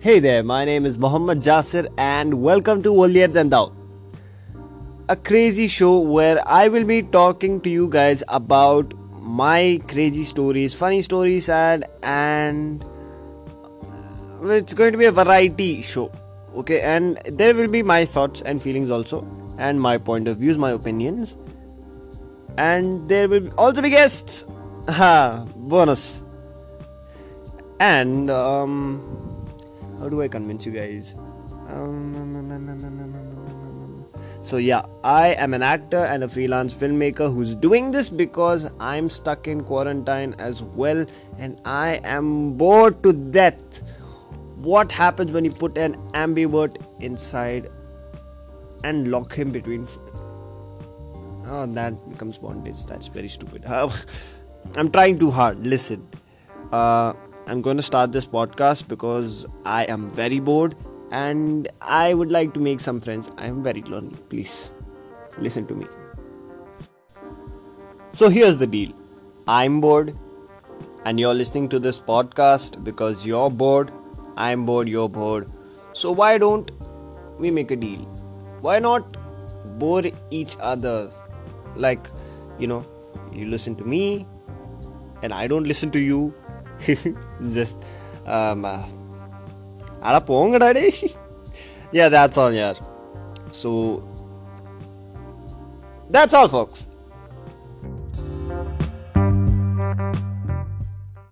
Hey there, my name is Muhammad Jasir and welcome to Holier Than Thou. A crazy show where I will be talking to you guys about my crazy stories, funny stories, sad, and it's going to be a variety show. Okay, and there will be my thoughts and feelings also, and my point of views, my opinions, and there will also be guests. Ha, bonus. And um, how do I convince you guys? Um, mm, mm, mm, so yeah, I am an actor and a freelance filmmaker who's doing this because I'm stuck in quarantine as well, and I am bored to death. What happens when you put an ambivert inside and lock him between? Oh, that becomes bondage. That's very stupid. I'm trying too hard. Listen, uh, I'm going to start this podcast because I am very bored and I would like to make some friends. I am very lonely. Please listen to me. So here's the deal I'm bored, and you're listening to this podcast because you're bored. I'm bored, you're bored. So why don't we make a deal? Why not bore each other? Like, you know, you listen to me, and I don't listen to you. Just, um, uh, அட போங்கடா டே yeah that's all yeah so that's all folks